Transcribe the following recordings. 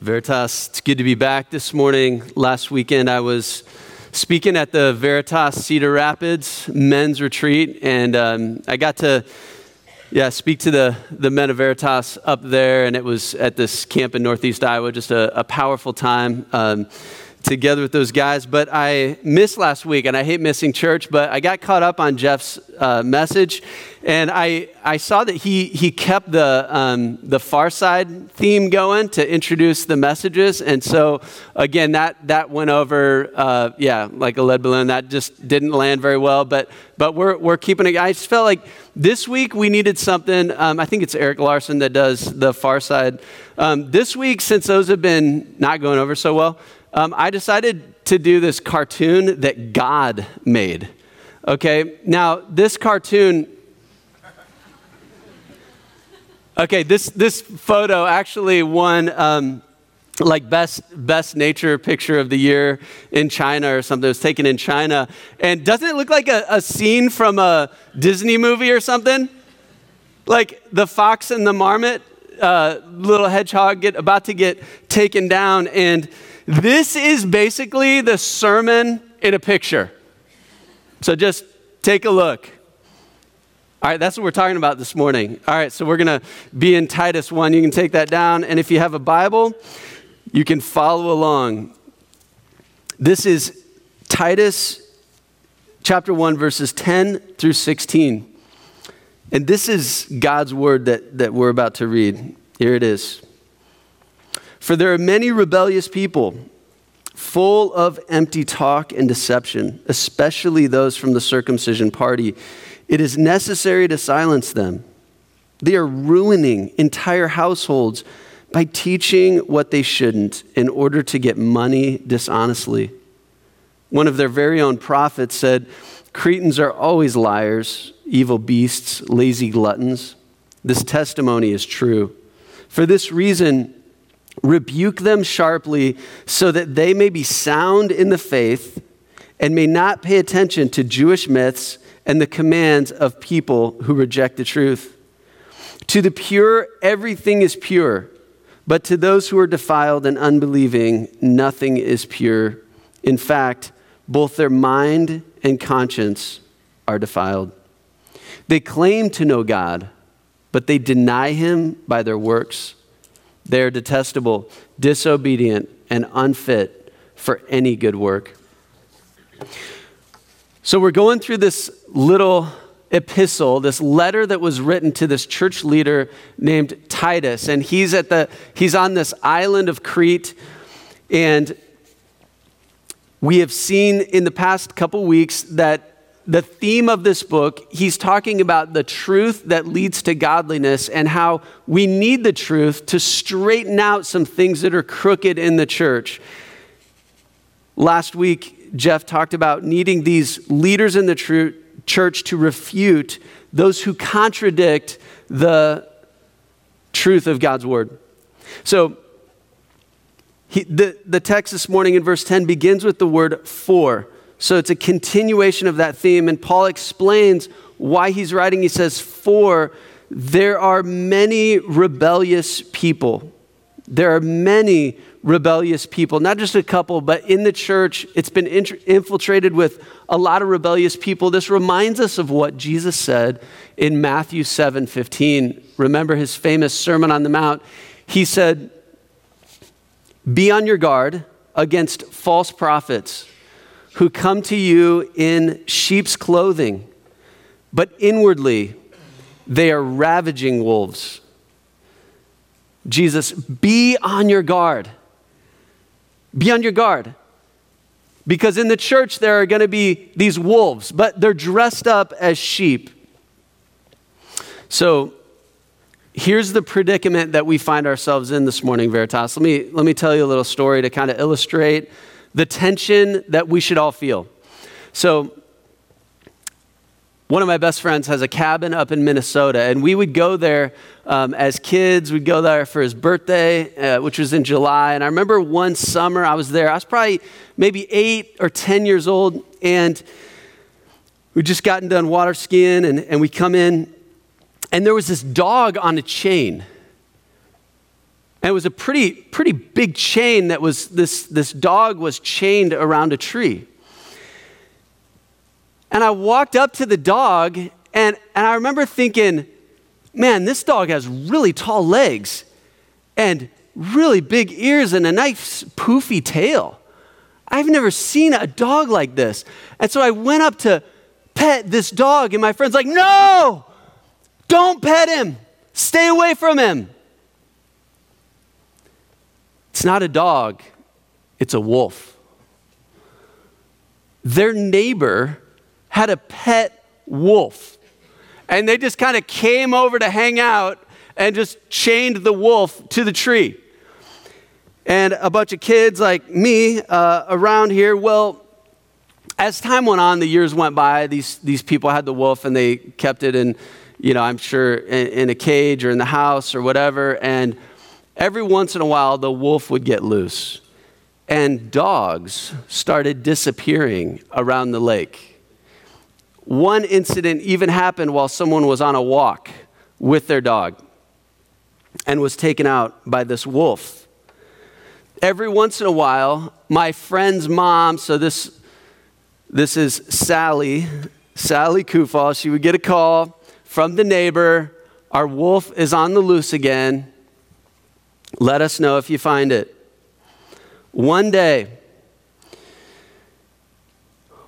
Veritas, it's good to be back this morning. Last weekend, I was speaking at the Veritas Cedar Rapids men's retreat, and um, I got to, yeah, speak to the, the men of Veritas up there, and it was at this camp in Northeast Iowa, just a, a powerful time. Um, together with those guys. But I missed last week, and I hate missing church, but I got caught up on Jeff's uh, message, and I, I saw that he, he kept the, um, the far side theme going to introduce the messages. And so, again, that, that went over, uh, yeah, like a lead balloon. That just didn't land very well, but, but we're, we're keeping it. I just felt like this week we needed something. Um, I think it's Eric Larson that does the far side. Um, this week, since those have been not going over so well, um, I decided to do this cartoon that God made. Okay, now this cartoon. Okay, this, this photo actually won um, like best best nature picture of the year in China or something. It was taken in China, and doesn't it look like a, a scene from a Disney movie or something? Like the fox and the marmot, uh, little hedgehog get about to get taken down, and this is basically the sermon in a picture. So just take a look. All right, that's what we're talking about this morning. All right, so we're going to be in Titus 1. You can take that down. And if you have a Bible, you can follow along. This is Titus chapter 1, verses 10 through 16. And this is God's word that, that we're about to read. Here it is. For there are many rebellious people, full of empty talk and deception, especially those from the circumcision party. It is necessary to silence them. They are ruining entire households by teaching what they shouldn't in order to get money dishonestly. One of their very own prophets said, Cretans are always liars, evil beasts, lazy gluttons. This testimony is true. For this reason, Rebuke them sharply so that they may be sound in the faith and may not pay attention to Jewish myths and the commands of people who reject the truth. To the pure, everything is pure, but to those who are defiled and unbelieving, nothing is pure. In fact, both their mind and conscience are defiled. They claim to know God, but they deny him by their works. They are detestable, disobedient, and unfit for any good work. So we're going through this little epistle, this letter that was written to this church leader named Titus, and he's at the he's on this island of Crete and we have seen in the past couple weeks that the theme of this book, he's talking about the truth that leads to godliness and how we need the truth to straighten out some things that are crooked in the church. Last week, Jeff talked about needing these leaders in the tr- church to refute those who contradict the truth of God's word. So, he, the, the text this morning in verse 10 begins with the word for. So it's a continuation of that theme. And Paul explains why he's writing. He says, For there are many rebellious people. There are many rebellious people, not just a couple, but in the church, it's been infiltrated with a lot of rebellious people. This reminds us of what Jesus said in Matthew 7 15. Remember his famous Sermon on the Mount? He said, Be on your guard against false prophets who come to you in sheep's clothing, but inwardly they are ravaging wolves. Jesus, be on your guard. Be on your guard. Because in the church, there are going to be these wolves, but they're dressed up as sheep. So here's the predicament that we find ourselves in this morning, Veritas. Let me, let me tell you a little story to kind of illustrate the tension that we should all feel. So, one of my best friends has a cabin up in Minnesota, and we would go there um, as kids. We'd go there for his birthday, uh, which was in July. And I remember one summer I was there. I was probably maybe eight or 10 years old, and we'd just gotten done water skiing, and, and we come in, and there was this dog on a chain. And it was a pretty, pretty big chain that was, this, this dog was chained around a tree. And I walked up to the dog, and, and I remember thinking, man, this dog has really tall legs and really big ears and a nice poofy tail. I've never seen a dog like this. And so I went up to pet this dog, and my friend's like, no, don't pet him, stay away from him. It's not a dog, it's a wolf. Their neighbor had a pet wolf, and they just kind of came over to hang out and just chained the wolf to the tree. And a bunch of kids like me uh, around here, well, as time went on, the years went by, these, these people had the wolf and they kept it in, you know, I'm sure in, in a cage or in the house or whatever. And every once in a while, the wolf would get loose. And dogs started disappearing around the lake. One incident even happened while someone was on a walk with their dog and was taken out by this wolf. Every once in a while, my friend's mom, so this, this is Sally, Sally Kufal, she would get a call from the neighbor. Our wolf is on the loose again. Let us know if you find it. One day,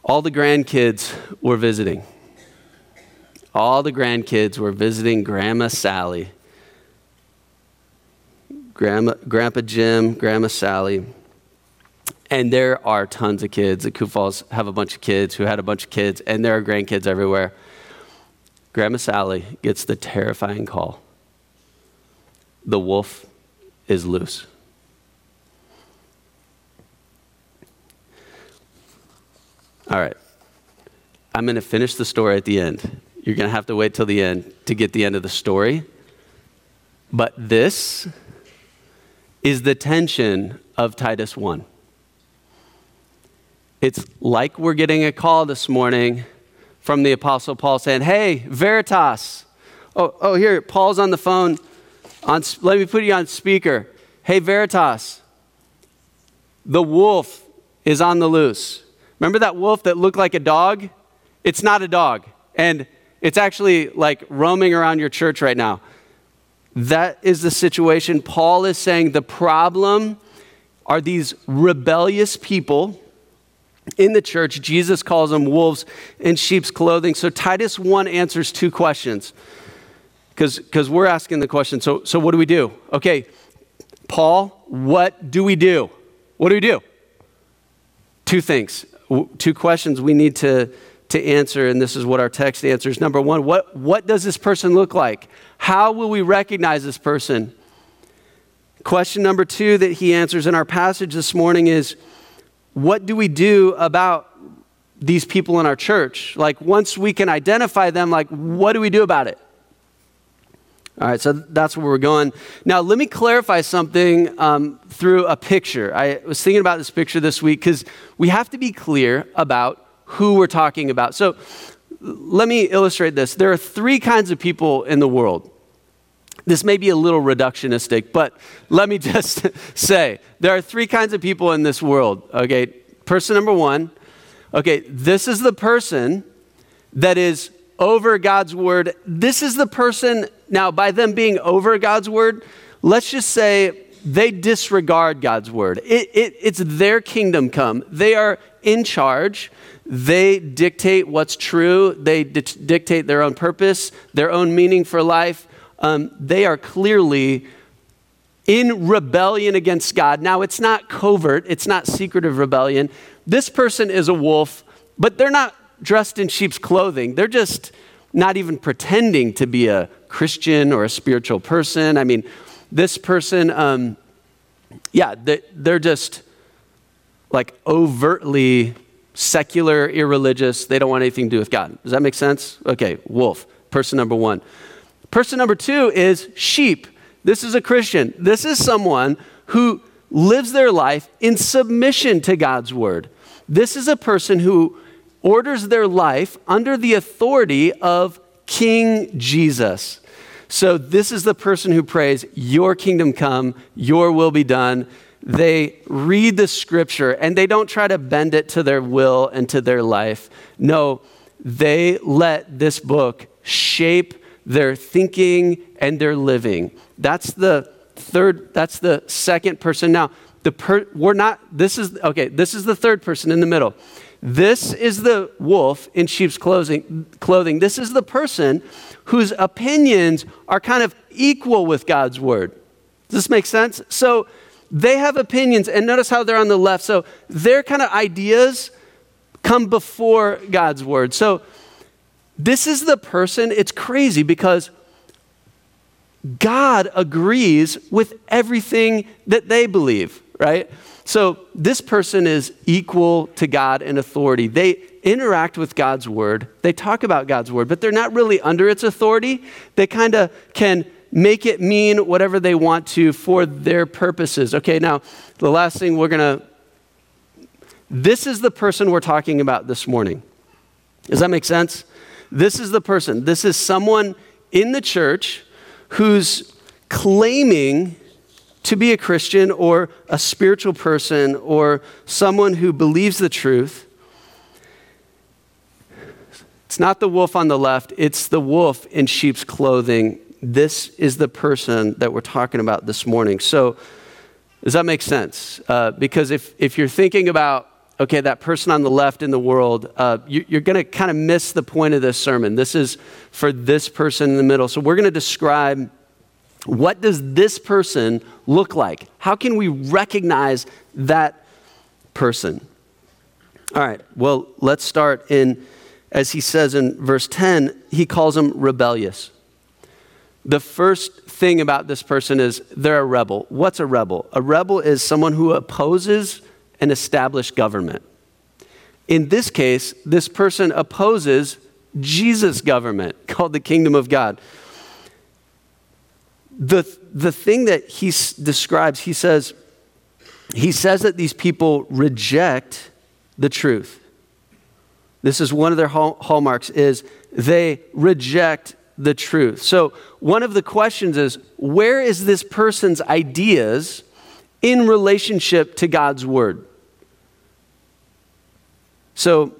all the grandkids were visiting. All the grandkids were visiting Grandma Sally. Grandma, Grandpa Jim, Grandma Sally. And there are tons of kids. The Kufals have a bunch of kids who had a bunch of kids, and there are grandkids everywhere. Grandma Sally gets the terrifying call the wolf is loose. All right. I'm going to finish the story at the end. You're going to have to wait till the end to get the end of the story. But this is the tension of Titus 1. It's like we're getting a call this morning from the Apostle Paul saying, Hey, Veritas. Oh, oh here, Paul's on the phone. On, let me put you on speaker. Hey, Veritas, the wolf is on the loose. Remember that wolf that looked like a dog? It's not a dog. And it's actually like roaming around your church right now. That is the situation. Paul is saying the problem are these rebellious people in the church. Jesus calls them wolves in sheep's clothing. So Titus 1 answers two questions because we're asking the question so, so what do we do? Okay, Paul, what do we do? What do we do? Two things, two questions we need to, to answer, and this is what our text answers. Number one, what, what does this person look like? How will we recognize this person? Question number two that he answers in our passage this morning is what do we do about these people in our church? Like, once we can identify them, like, what do we do about it? All right, so that's where we're going. Now, let me clarify something um, through a picture. I was thinking about this picture this week because we have to be clear about who we're talking about. So, let me illustrate this. There are three kinds of people in the world. This may be a little reductionistic, but let me just say there are three kinds of people in this world. Okay, person number one, okay, this is the person that is over God's word. This is the person, now, by them being over God's word, let's just say they disregard God's word. It, it, it's their kingdom come. They are in charge. They dictate what's true. They di- dictate their own purpose, their own meaning for life. Um, they are clearly in rebellion against God. Now, it's not covert, it's not secretive rebellion. This person is a wolf, but they're not dressed in sheep's clothing. They're just not even pretending to be a Christian or a spiritual person. I mean, this person, um, yeah, they're just like overtly secular, irreligious. They don't want anything to do with God. Does that make sense? Okay, wolf, person number one. Person number two is sheep. This is a Christian. This is someone who lives their life in submission to God's word. This is a person who orders their life under the authority of King Jesus. So this is the person who prays, Your kingdom come, your will be done. They read the scripture and they don't try to bend it to their will and to their life. No, they let this book shape their thinking and their living. That's the third, that's the second person. Now, the per, we're not, this is, okay, this is the third person in the middle. This is the wolf in sheep's clothing. This is the person whose opinions are kind of equal with God's word. Does this make sense? So they have opinions, and notice how they're on the left. So their kind of ideas come before God's word. So this is the person, it's crazy because God agrees with everything that they believe, right? So this person is equal to God in authority. They interact with God's word, they talk about God's word, but they're not really under its authority. They kind of can make it mean whatever they want to for their purposes. Okay, now the last thing we're going to this is the person we're talking about this morning. Does that make sense? This is the person. This is someone in the church who's claiming to be a Christian or a spiritual person or someone who believes the truth. It's not the wolf on the left, it's the wolf in sheep's clothing. This is the person that we're talking about this morning. So, does that make sense? Uh, because if, if you're thinking about, okay, that person on the left in the world, uh, you, you're going to kind of miss the point of this sermon. This is for this person in the middle. So, we're going to describe what does this person look like? How can we recognize that person? All right, well, let's start in, as he says in verse 10, he calls them rebellious. The first thing about this person is they're a rebel. What's a rebel? A rebel is someone who opposes an established government. In this case, this person opposes Jesus' government called the kingdom of God the, the thing that he describes, he says, he says that these people reject the truth. This is one of their hall- hallmarks is they reject the truth. So one of the questions is where is this person's ideas in relationship to God's word? So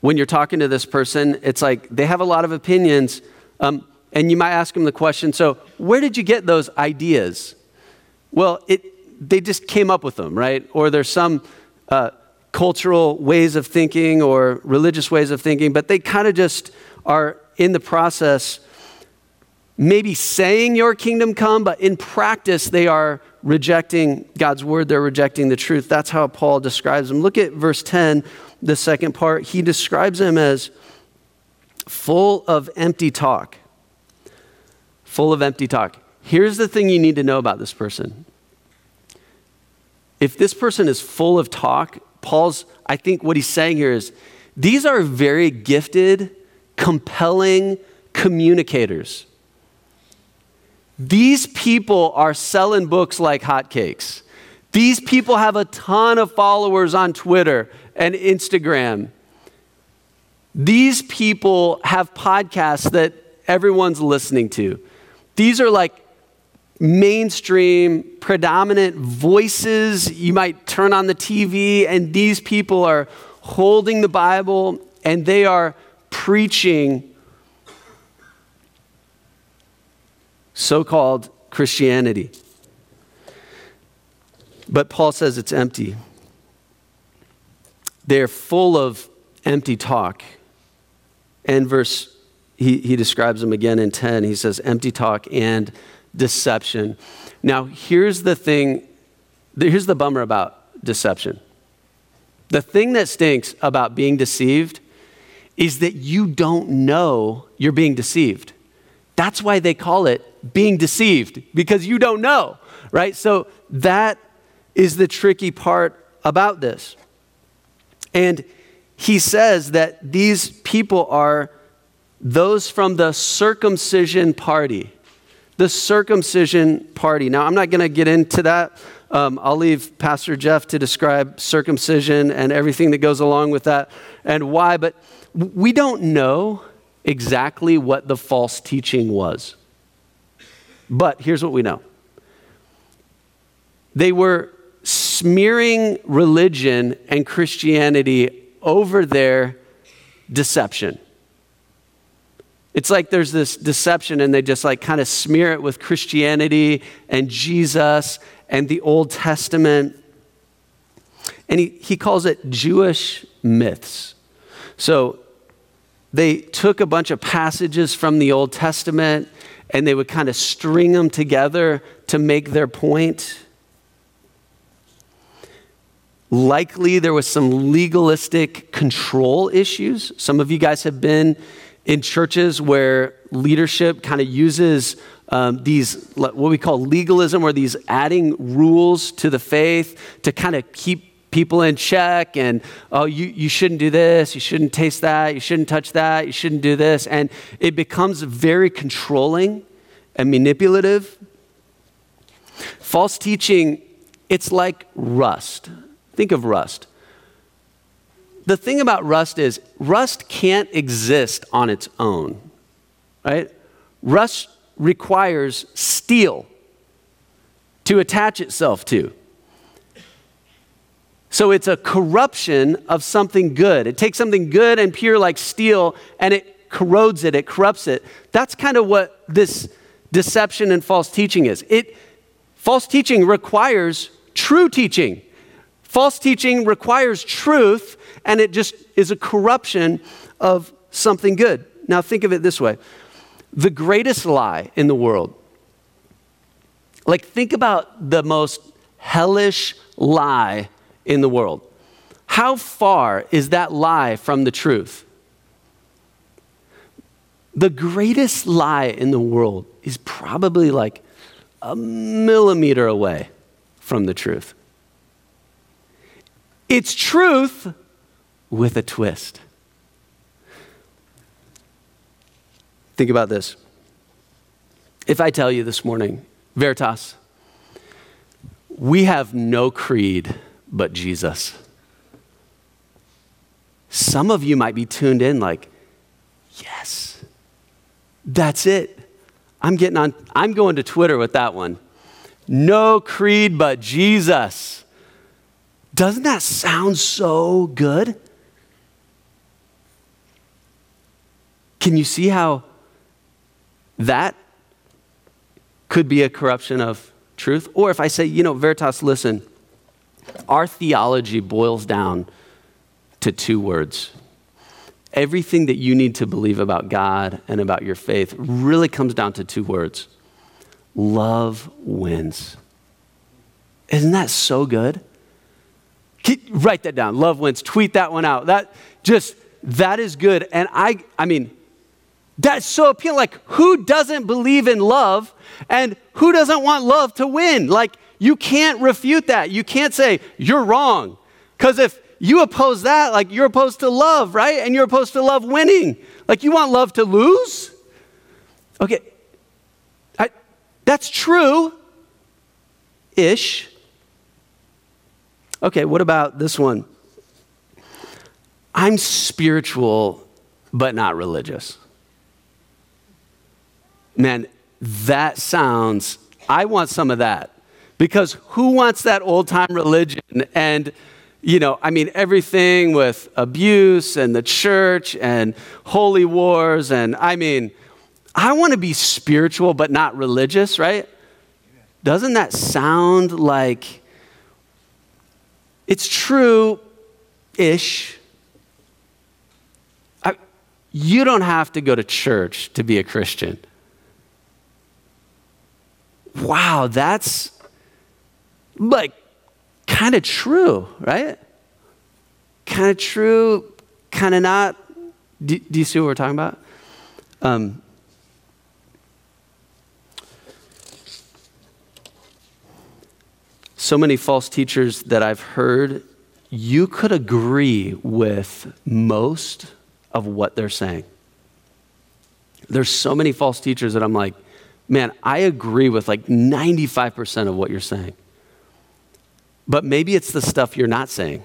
when you're talking to this person, it's like they have a lot of opinions. Um, and you might ask them the question so, where did you get those ideas? Well, it, they just came up with them, right? Or there's some uh, cultural ways of thinking or religious ways of thinking, but they kind of just are in the process, maybe saying your kingdom come, but in practice, they are rejecting God's word, they're rejecting the truth. That's how Paul describes them. Look at verse 10, the second part. He describes them as full of empty talk full of empty talk. Here's the thing you need to know about this person. If this person is full of talk, Paul's, I think what he's saying here is these are very gifted, compelling communicators. These people are selling books like hotcakes. These people have a ton of followers on Twitter and Instagram. These people have podcasts that everyone's listening to. These are like mainstream, predominant voices. You might turn on the TV, and these people are holding the Bible and they are preaching so called Christianity. But Paul says it's empty. They're full of empty talk. And verse he, he describes them again in 10. He says, empty talk and deception. Now, here's the thing, here's the bummer about deception. The thing that stinks about being deceived is that you don't know you're being deceived. That's why they call it being deceived, because you don't know, right? So that is the tricky part about this. And he says that these people are those from the circumcision party. The circumcision party. Now, I'm not going to get into that. Um, I'll leave Pastor Jeff to describe circumcision and everything that goes along with that and why, but we don't know exactly what the false teaching was. But here's what we know they were smearing religion and Christianity over their deception. It's like there's this deception, and they just like kind of smear it with Christianity and Jesus and the Old Testament. And he, he calls it Jewish myths. So they took a bunch of passages from the Old Testament and they would kind of string them together to make their point. Likely there was some legalistic control issues. Some of you guys have been in churches where leadership kind of uses um, these, what we call legalism, or these adding rules to the faith to kind of keep people in check and, oh, you, you shouldn't do this, you shouldn't taste that, you shouldn't touch that, you shouldn't do this. And it becomes very controlling and manipulative. False teaching, it's like rust. Think of rust the thing about rust is rust can't exist on its own, right? Rust requires steel to attach itself to. So it's a corruption of something good. It takes something good and pure like steel and it corrodes it, it corrupts it. That's kind of what this deception and false teaching is. It false teaching requires true teaching. False teaching requires truth and it just is a corruption of something good. Now, think of it this way the greatest lie in the world, like, think about the most hellish lie in the world. How far is that lie from the truth? The greatest lie in the world is probably like a millimeter away from the truth. It's truth, with a twist. Think about this. If I tell you this morning, Veritas, we have no creed but Jesus. Some of you might be tuned in like, yes, that's it. I'm getting on, I'm going to Twitter with that one. No creed but Jesus. Doesn't that sound so good? Can you see how that could be a corruption of truth? Or if I say, you know, Veritas, listen, our theology boils down to two words. Everything that you need to believe about God and about your faith really comes down to two words love wins. Isn't that so good? Keep, write that down. Love wins. Tweet that one out. That just, that is good. And I, I mean, that's so appealing. Like, who doesn't believe in love and who doesn't want love to win? Like, you can't refute that. You can't say, you're wrong. Because if you oppose that, like, you're opposed to love, right? And you're opposed to love winning. Like, you want love to lose? Okay, I, that's true ish. Okay, what about this one? I'm spiritual, but not religious man, that sounds, I want some of that. Because who wants that old time religion? And, you know, I mean, everything with abuse and the church and holy wars. And I mean, I want to be spiritual but not religious, right? Doesn't that sound like it's true ish? You don't have to go to church to be a Christian wow, that's like kind of true, right? Kind of true, kind of not. Do, do, you see what we're talking about? Um, so many false teachers that I've heard, you could agree with most of what they're saying. There's so many false teachers that I'm like, man, I agree with like 95% of what you're saying. But maybe it's the stuff you're not saying.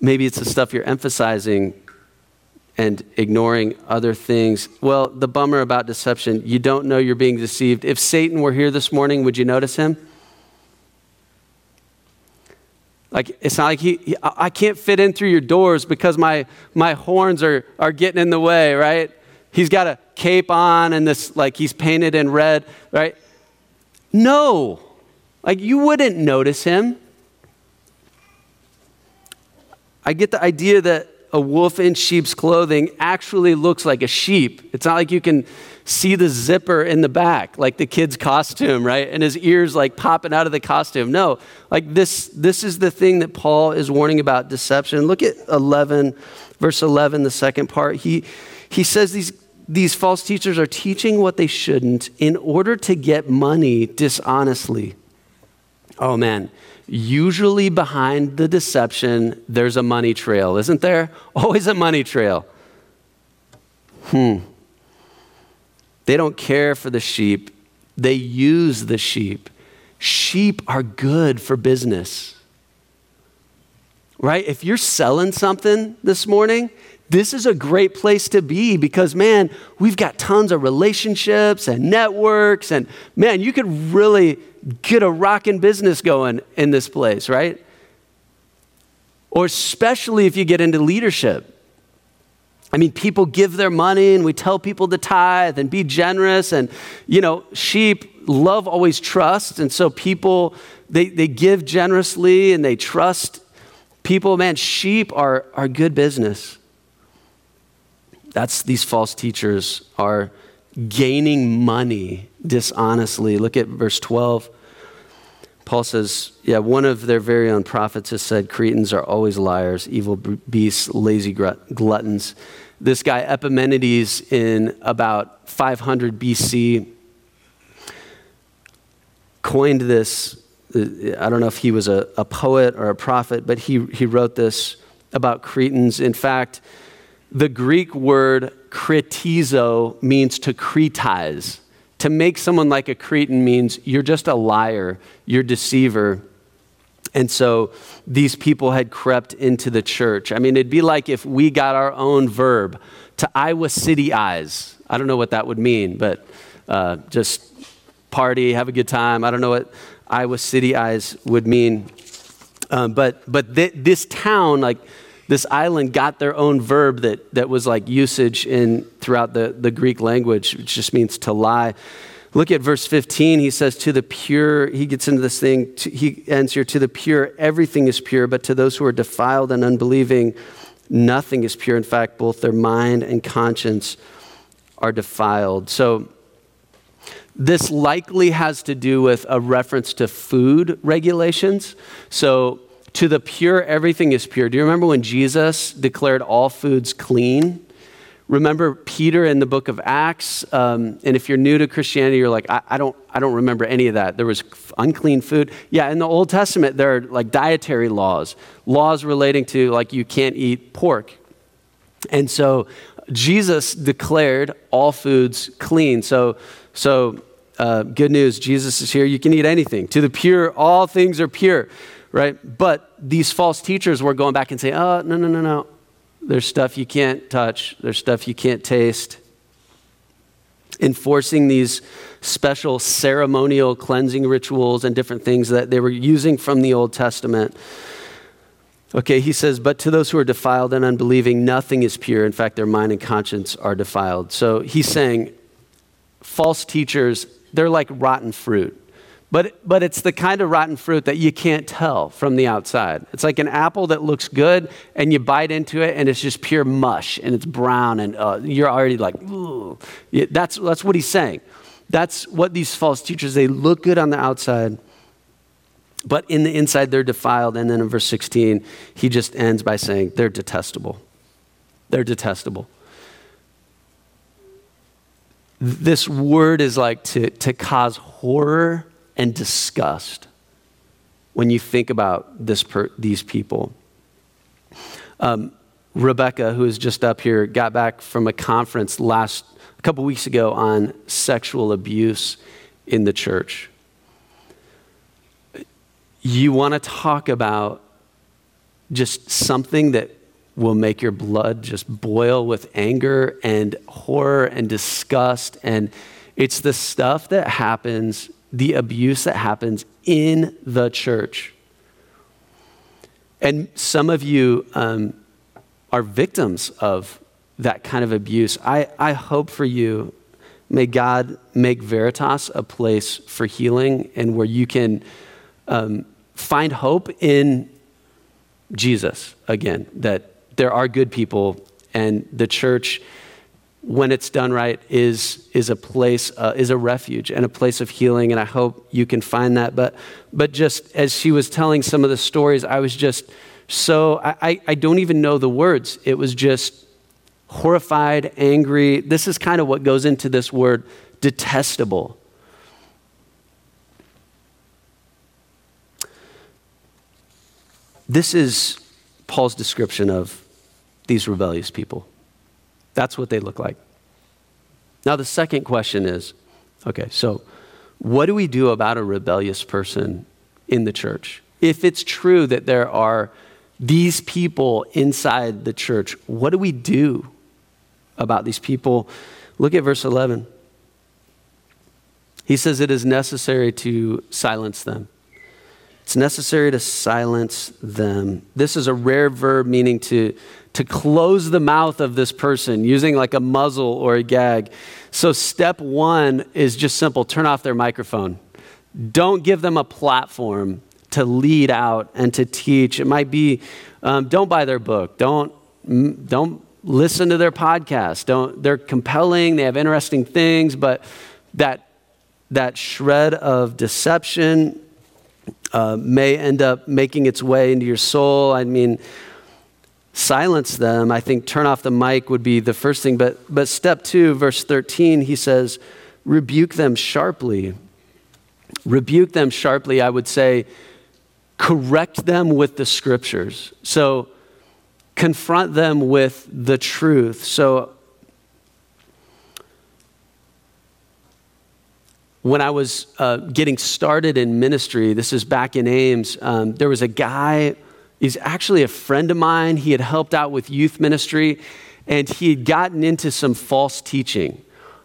Maybe it's the stuff you're emphasizing and ignoring other things. Well, the bummer about deception, you don't know you're being deceived. If Satan were here this morning, would you notice him? Like it's not like he, he, I can't fit in through your doors because my my horns are are getting in the way, right? He's got a cape on and this like he's painted in red, right? No. Like you wouldn't notice him. I get the idea that a wolf in sheep's clothing actually looks like a sheep. It's not like you can see the zipper in the back, like the kid's costume, right? And his ears like popping out of the costume. No, like this, this is the thing that Paul is warning about deception. Look at 11, verse 11, the second part. He, he says these, these false teachers are teaching what they shouldn't in order to get money dishonestly. Oh man, usually behind the deception, there's a money trail, isn't there? Always a money trail. Hmm. They don't care for the sheep, they use the sheep. Sheep are good for business. Right? If you're selling something this morning, this is a great place to be because, man, we've got tons of relationships and networks, and man, you could really get a rocking business going in this place, right? Or especially if you get into leadership. I mean, people give their money and we tell people to tithe and be generous. And, you know, sheep love always trust. And so people, they, they give generously and they trust people. Man, sheep are, are good business. That's these false teachers are gaining money dishonestly. Look at verse 12. Paul says, Yeah, one of their very own prophets has said, Cretans are always liars, evil beasts, lazy gluttons. This guy, Epimenides, in about 500 BC, coined this. Uh, I don't know if he was a, a poet or a prophet, but he, he wrote this about Cretans. In fact, the Greek word kretizo means to cretize. To make someone like a Cretan means you're just a liar, you're deceiver. And so these people had crept into the church. I mean, it'd be like if we got our own verb to Iowa City eyes. I don't know what that would mean, but uh, just party, have a good time. I don't know what Iowa City eyes would mean. Um, but but th- this town, like this island got their own verb that, that was like usage in throughout the, the Greek language, which just means to lie. Look at verse 15. He says, To the pure, he gets into this thing, to, he ends here, to the pure, everything is pure, but to those who are defiled and unbelieving, nothing is pure. In fact, both their mind and conscience are defiled. So, this likely has to do with a reference to food regulations. So, to the pure, everything is pure. Do you remember when Jesus declared all foods clean? Remember Peter in the book of Acts? Um, and if you're new to Christianity, you're like, I, I, don't, I don't remember any of that. There was unclean food. Yeah, in the Old Testament, there are like dietary laws, laws relating to like you can't eat pork. And so Jesus declared all foods clean. So, so uh, good news, Jesus is here. You can eat anything. To the pure, all things are pure right? But these false teachers were going back and saying, oh, no, no, no, no. There's stuff you can't touch, there's stuff you can't taste. Enforcing these special ceremonial cleansing rituals and different things that they were using from the Old Testament. Okay, he says, but to those who are defiled and unbelieving, nothing is pure. In fact, their mind and conscience are defiled. So he's saying false teachers, they're like rotten fruit. But, but it's the kind of rotten fruit that you can't tell from the outside. It's like an apple that looks good and you bite into it and it's just pure mush and it's brown and uh, you're already like, ooh. That's, that's what he's saying. That's what these false teachers, they look good on the outside, but in the inside they're defiled. And then in verse 16, he just ends by saying, they're detestable. They're detestable. This word is like to, to cause horror and disgust when you think about this per, these people. Um, Rebecca, who is just up here, got back from a conference last a couple weeks ago on sexual abuse in the church. You want to talk about just something that will make your blood just boil with anger and horror and disgust. And it's the stuff that happens, the abuse that happens in the church. And some of you um, are victims of that kind of abuse. I, I hope for you, may God make Veritas a place for healing and where you can um, find hope in Jesus again, that there are good people and the church when it's done right is is a place uh, is a refuge and a place of healing and i hope you can find that. But but just as she was telling some of the stories i was just so i i don't even know the words. It was just horrified angry. This is kind of what goes into this word detestable. This is paul's description of these rebellious people. That's what they look like. Now, the second question is okay, so what do we do about a rebellious person in the church? If it's true that there are these people inside the church, what do we do about these people? Look at verse 11. He says it is necessary to silence them. It's necessary to silence them. This is a rare verb meaning to, to close the mouth of this person using like a muzzle or a gag. So, step one is just simple turn off their microphone. Don't give them a platform to lead out and to teach. It might be um, don't buy their book, don't, don't listen to their podcast. Don't, they're compelling, they have interesting things, but that, that shred of deception uh, may end up making its way into your soul. I mean, silence them. I think turn off the mic would be the first thing. But, but step two, verse 13, he says, rebuke them sharply. Rebuke them sharply, I would say, correct them with the scriptures. So confront them with the truth. So when I was uh, getting started in ministry, this is back in Ames, um, there was a guy, he's actually a friend of mine. He had helped out with youth ministry, and he had gotten into some false teaching.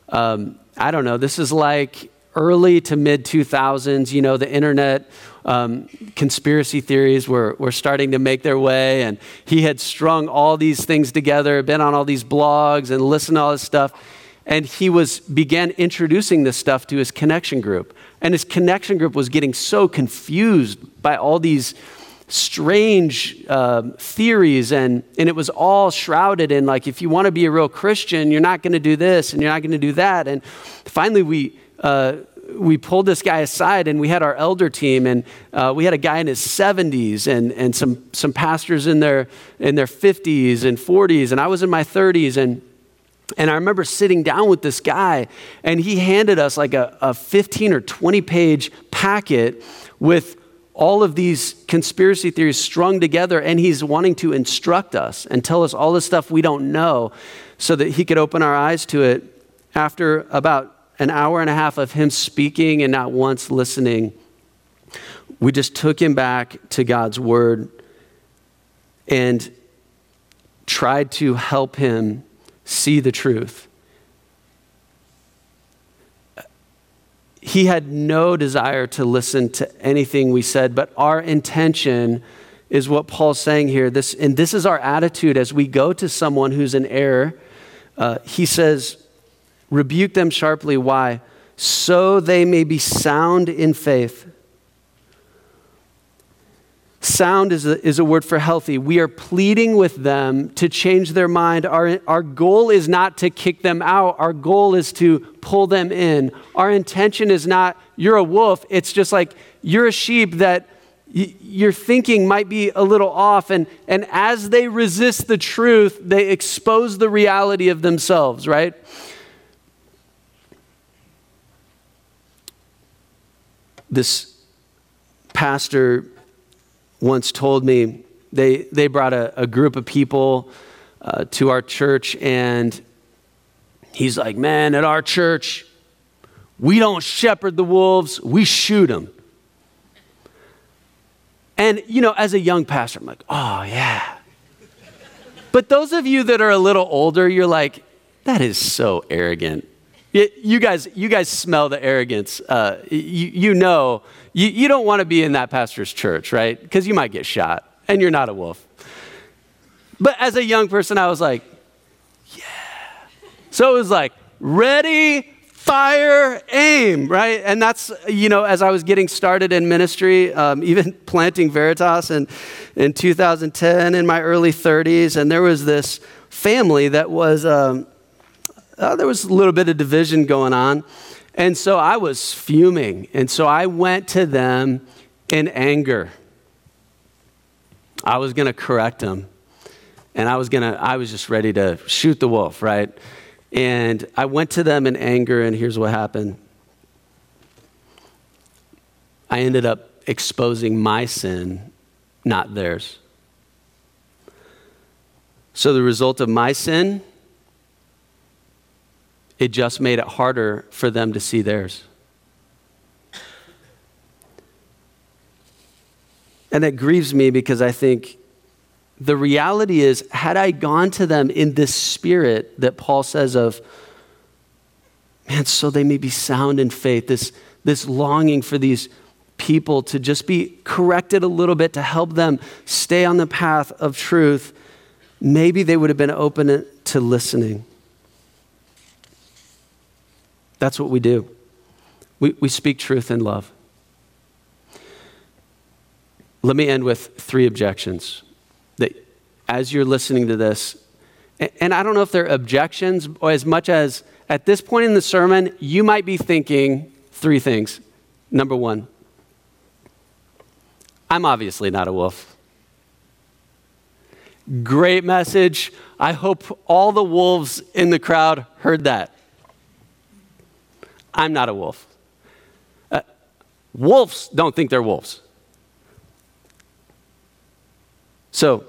Um, I don't know, this is like early to mid 2000s, you know, the internet. Um, conspiracy theories were, were starting to make their way, and he had strung all these things together, been on all these blogs, and listened to all this stuff and he was began introducing this stuff to his connection group and his connection group was getting so confused by all these strange uh, theories and, and it was all shrouded in like if you want to be a real christian you're not going to do this and you're not going to do that. And finally we uh, we pulled this guy aside and we had our elder team and uh, we had a guy in his 70s and, and some, some pastors in their, in their 50s and 40s and i was in my 30s and and I remember sitting down with this guy, and he handed us like a, a 15 or 20 page packet with all of these conspiracy theories strung together, and he's wanting to instruct us and tell us all the stuff we don't know so that he could open our eyes to it. After about an hour and a half of him speaking and not once listening, we just took him back to God's word and tried to help him see the truth. He had no desire to listen to anything we said, but our intention is what Paul's saying here. This, and this is our attitude as we go to someone who's in error. Uh, he says, rebuke them sharply. Why? So they may be sound in faith Sound is a, is a word for healthy. We are pleading with them to change their mind. Our, our goal is not to kick them out, our goal is to pull them in. Our intention is not, you're a wolf. It's just like, you're a sheep that your thinking might be a little off. And, and as they resist the truth, they expose the reality of themselves, right? This pastor once told me they, they brought a, a group of people uh, to our church, and he's like, Man, at our church, we don't shepherd the wolves, we shoot them. And, you know, as a young pastor, I'm like, Oh, yeah. But those of you that are a little older, you're like, that is so arrogant. You guys, you guys smell the arrogance. Uh, you, you know, you, you don't want to be in that pastor's church, right? Because you might get shot, and you're not a wolf. But as a young person, I was like, yeah. So it was like, ready, fire, aim, right? And that's, you know, as I was getting started in ministry, um, even planting Veritas in, in 2010 in my early 30s, and there was this family that was, um, uh, there was a little bit of division going on. And so I was fuming. And so I went to them in anger. I was going to correct them. And I was going to, I was just ready to shoot the wolf, right? And I went to them in anger, and here's what happened I ended up exposing my sin, not theirs. So the result of my sin, it just made it harder for them to see theirs. And that grieves me because I think the reality is, had I gone to them in this spirit that Paul says of, man, so they may be sound in faith, this, this longing for these people to just be corrected a little bit to help them stay on the path of truth, maybe they would have been open to listening. That's what we do. We, we speak truth in love. Let me end with three objections that as you're listening to this. And I don't know if they're objections as much as at this point in the sermon, you might be thinking three things. Number one, I'm obviously not a wolf. Great message. I hope all the wolves in the crowd heard that. I'm not a wolf. Uh, wolves don't think they're wolves. So,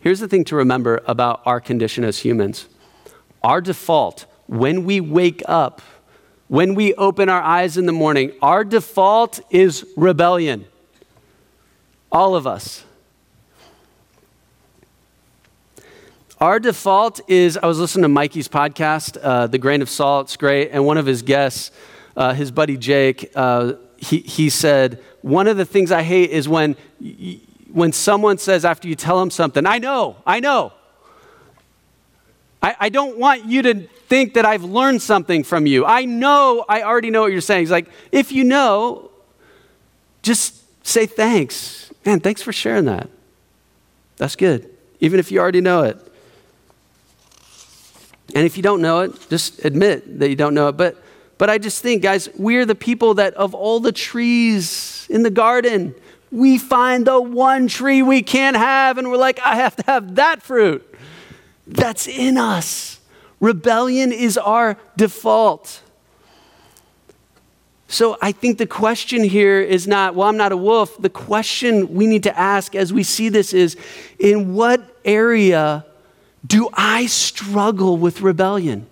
Here's the thing to remember about our condition as humans our default, when we wake up, when we open our eyes in the morning, our default is rebellion. All of us. Our default is I was listening to Mikey's podcast, uh, The Grain of Salt, it's great. And one of his guests, uh, his buddy Jake, uh, he, he said, One of the things I hate is when when someone says after you tell them something, I know, I know. I, I, don't want you to think that I've learned something from you. I know, I already know what you're saying. He's like, if you know, just say thanks. Man, thanks for sharing that. That's good, even if you already know it. And if you don't know it, just admit that you don't know it. But, but I just think, guys, we're the people that of all the trees in the garden, we find the one tree we can't have, and we're like, I have to have that fruit. That's in us. Rebellion is our default. So I think the question here is not, well, I'm not a wolf. The question we need to ask as we see this is, in what area do I struggle with rebellion?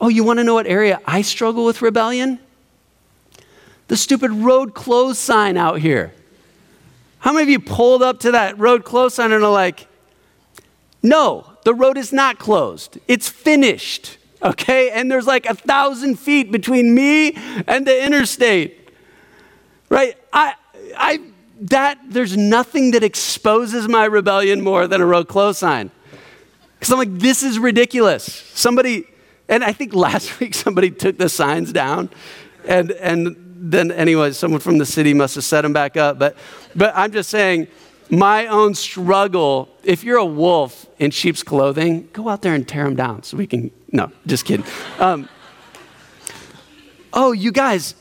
Oh, you want to know what area I struggle with rebellion? the stupid road closed sign out here. How many of you pulled up to that road closed sign and are like, no, the road is not closed, it's finished, okay? And there's like a thousand feet between me and the interstate, right? I, I, that, there's nothing that exposes my rebellion more than a road closed sign. Because I'm like, this is ridiculous. Somebody, and I think last week somebody took the signs down and, and then anyway, someone from the city must have set them back up. But, but I'm just saying, my own struggle, if you're a wolf in sheep's clothing, go out there and tear them down so we can, no, just kidding. Um, oh, you guys,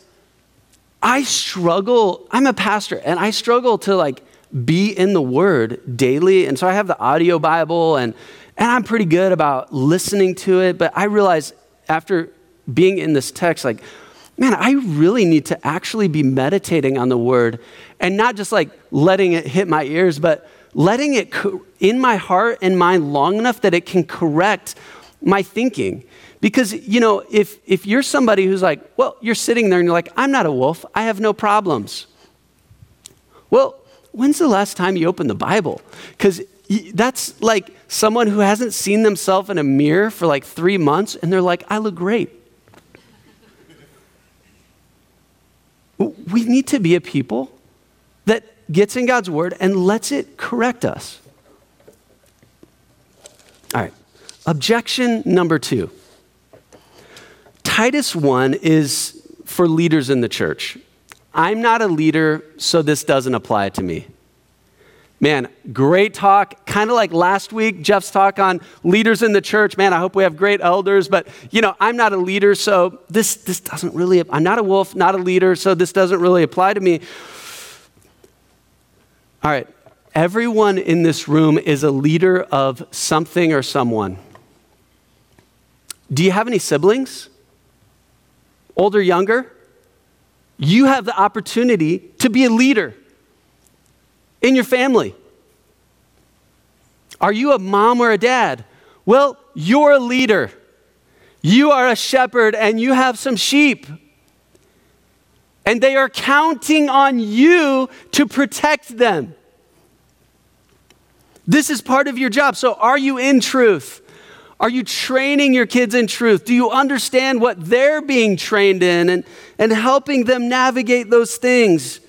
I struggle, I'm a pastor, and I struggle to like be in the word daily. And so I have the audio Bible, and, and I'm pretty good about listening to it. But I realize after being in this text, like, man, I really need to actually be meditating on the word and not just like letting it hit my ears, but letting it co- in my heart and mind long enough that it can correct my thinking. Because, you know, if, if you're somebody who's like, well, you're sitting there and you're like, I'm not a wolf, I have no problems. Well, when's the last time you opened the Bible? Because that's like someone who hasn't seen themselves in a mirror for like three months and they're like, I look great. we need to be a people that gets in God's word and lets it correct us. All right. Objection number two Titus 1 is for leaders in the church. I'm not a leader, so this doesn't apply to me. Man, great talk. Kind of like last week, Jeff's talk on leaders in the church. Man, I hope we have great elders, but you know, I'm not a leader, so this, this doesn't really, I'm not a wolf, not a leader, so this doesn't really apply to me. All right, everyone in this room is a leader of something or someone. Do you have any siblings? Older, younger? You have the opportunity to be a leader in your family. Are you a mom or a dad? Well, you're a leader. You are a shepherd and you have some sheep. And they are counting on you to protect them. This is part of your job. So, are you in truth? Are you training your kids in truth? Do you understand what they're being trained in and, and helping them navigate those things?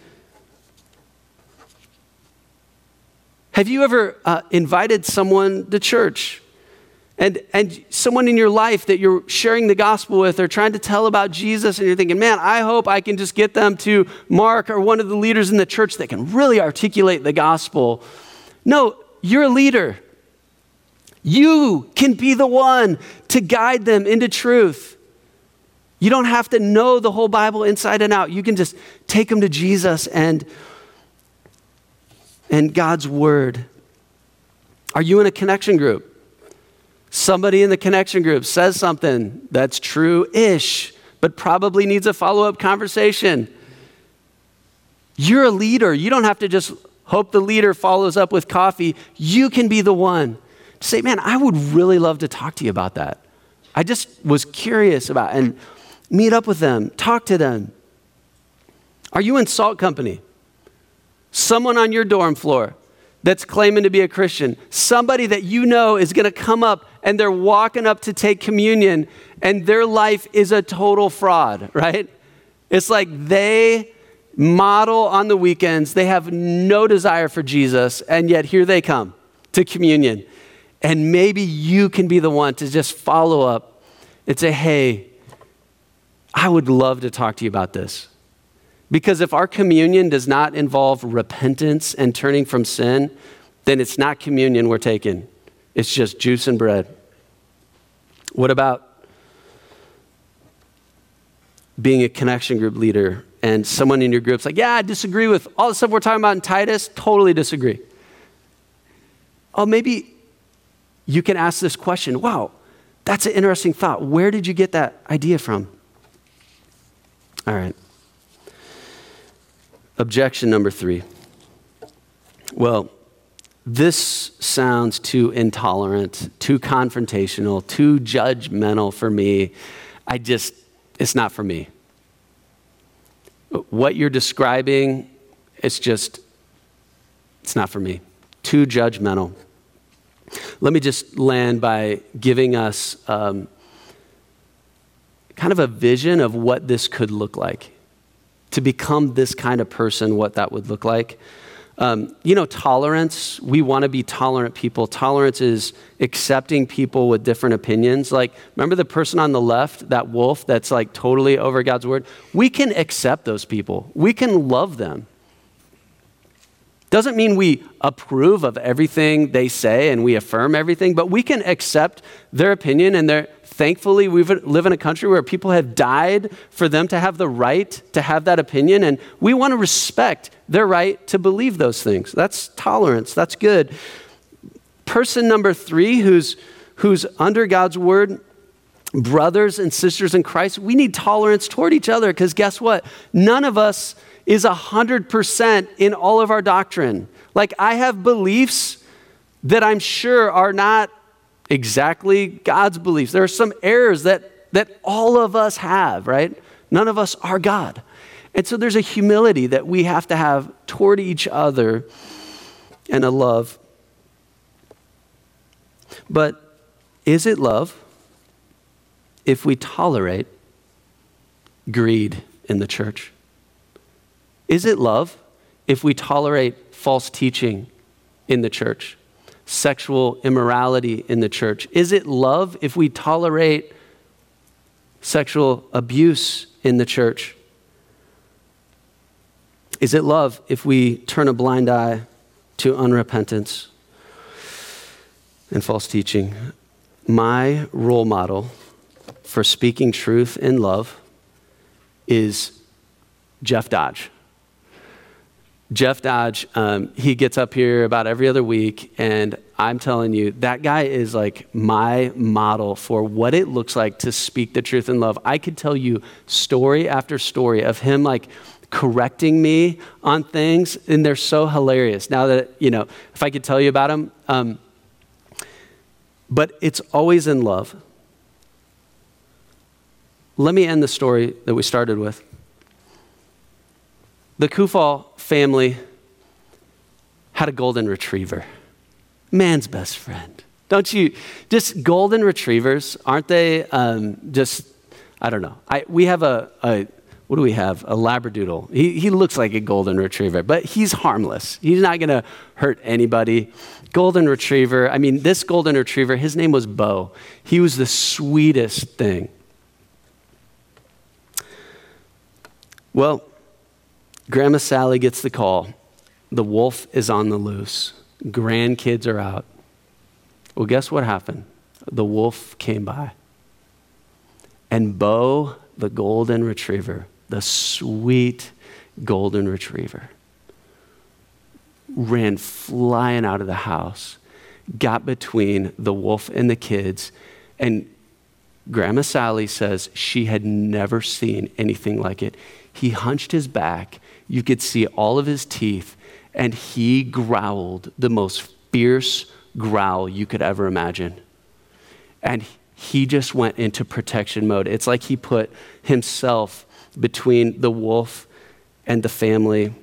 Have you ever uh, invited someone to church? And, and someone in your life that you're sharing the gospel with or trying to tell about Jesus, and you're thinking, man, I hope I can just get them to Mark or one of the leaders in the church that can really articulate the gospel. No, you're a leader. You can be the one to guide them into truth. You don't have to know the whole Bible inside and out. You can just take them to Jesus and, and God's Word. Are you in a connection group? Somebody in the connection group says something that's true ish, but probably needs a follow up conversation. You're a leader. You don't have to just hope the leader follows up with coffee. You can be the one say, man, I would really love to talk to you about that. I just was curious about and meet up with them, talk to them. Are you in Salt Company? Someone on your dorm floor that's claiming to be a Christian, somebody that you know is going to come up and they're walking up to take communion and their life is a total fraud, right? It's like they model on the weekends, they have no desire for Jesus, and yet here they come to communion. And maybe you can be the one to just follow up and say, hey, I would love to talk to you about this. Because if our communion does not involve repentance and turning from sin, then it's not communion we're taking. It's just juice and bread. What about being a connection group leader and someone in your group's like, yeah, I disagree with all the stuff we're talking about in Titus, totally disagree. Oh, maybe you can ask this question wow, that's an interesting thought. Where did you get that idea from? All right. Objection number three. Well, this sounds too intolerant, too confrontational, too judgmental for me. I just, it's not for me. What you're describing, it's just, it's not for me. Too judgmental. Let me just land by giving us um, kind of a vision of what this could look like. To become this kind of person, what that would look like. Um, you know, tolerance, we want to be tolerant people. Tolerance is accepting people with different opinions. Like, remember the person on the left, that wolf that's like totally over God's word? We can accept those people, we can love them. Doesn't mean we approve of everything they say and we affirm everything, but we can accept their opinion and thankfully we live in a country where people have died for them to have the right to have that opinion and we want to respect their right to believe those things. That's tolerance. That's good. Person number 3 who's who's under God's word brothers and sisters in Christ, we need tolerance toward each other because guess what? None of us is 100% in all of our doctrine. Like, I have beliefs that I'm sure are not exactly God's beliefs. There are some errors that, that all of us have, right? None of us are God. And so there's a humility that we have to have toward each other and a love. But is it love if we tolerate greed in the church? Is it love if we tolerate false teaching in the church, sexual immorality in the church? Is it love if we tolerate sexual abuse in the church? Is it love if we turn a blind eye to unrepentance and false teaching? My role model for speaking truth in love is Jeff Dodge. Jeff Dodge, um, he gets up here about every other week, and I'm telling you, that guy is like my model for what it looks like to speak the truth in love. I could tell you story after story of him like correcting me on things, and they're so hilarious. Now that, you know, if I could tell you about him, um, but it's always in love. Let me end the story that we started with. The Kufal family had a golden retriever, man's best friend. Don't you? Just golden retrievers, aren't they? Um, just, I don't know. I, we have a, a what do we have? A Labradoodle. He, he looks like a golden retriever, but he's harmless. He's not going to hurt anybody. Golden retriever. I mean, this golden retriever, his name was Bo. He was the sweetest thing. Well, Grandma Sally gets the call. The wolf is on the loose. Grandkids are out. Well, guess what happened? The wolf came by. And Bo, the golden retriever, the sweet golden retriever, ran flying out of the house, got between the wolf and the kids, and Grandma Sally says she had never seen anything like it. He hunched his back, you could see all of his teeth, and he growled the most fierce growl you could ever imagine. And he just went into protection mode. It's like he put himself between the wolf and the family.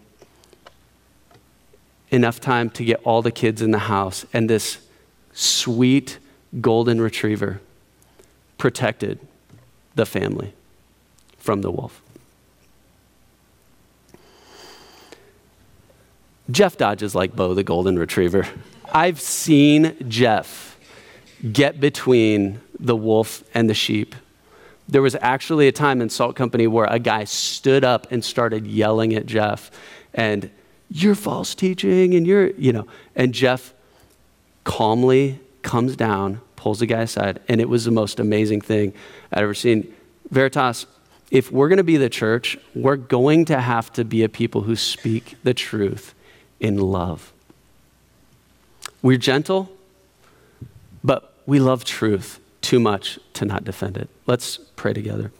Enough time to get all the kids in the house, and this sweet golden retriever protected the family from the wolf. Jeff dodges like Bo the golden retriever. I've seen Jeff get between the wolf and the sheep there was actually a time in Salt Company where a guy stood up and started yelling at Jeff, and you're false teaching, and you're, you know, and Jeff calmly comes down, pulls the guy aside, and it was the most amazing thing I'd ever seen. Veritas, if we're going to be the church, we're going to have to be a people who speak the truth in love. We're gentle, but we love truth too much to not defend it. Let's pray together.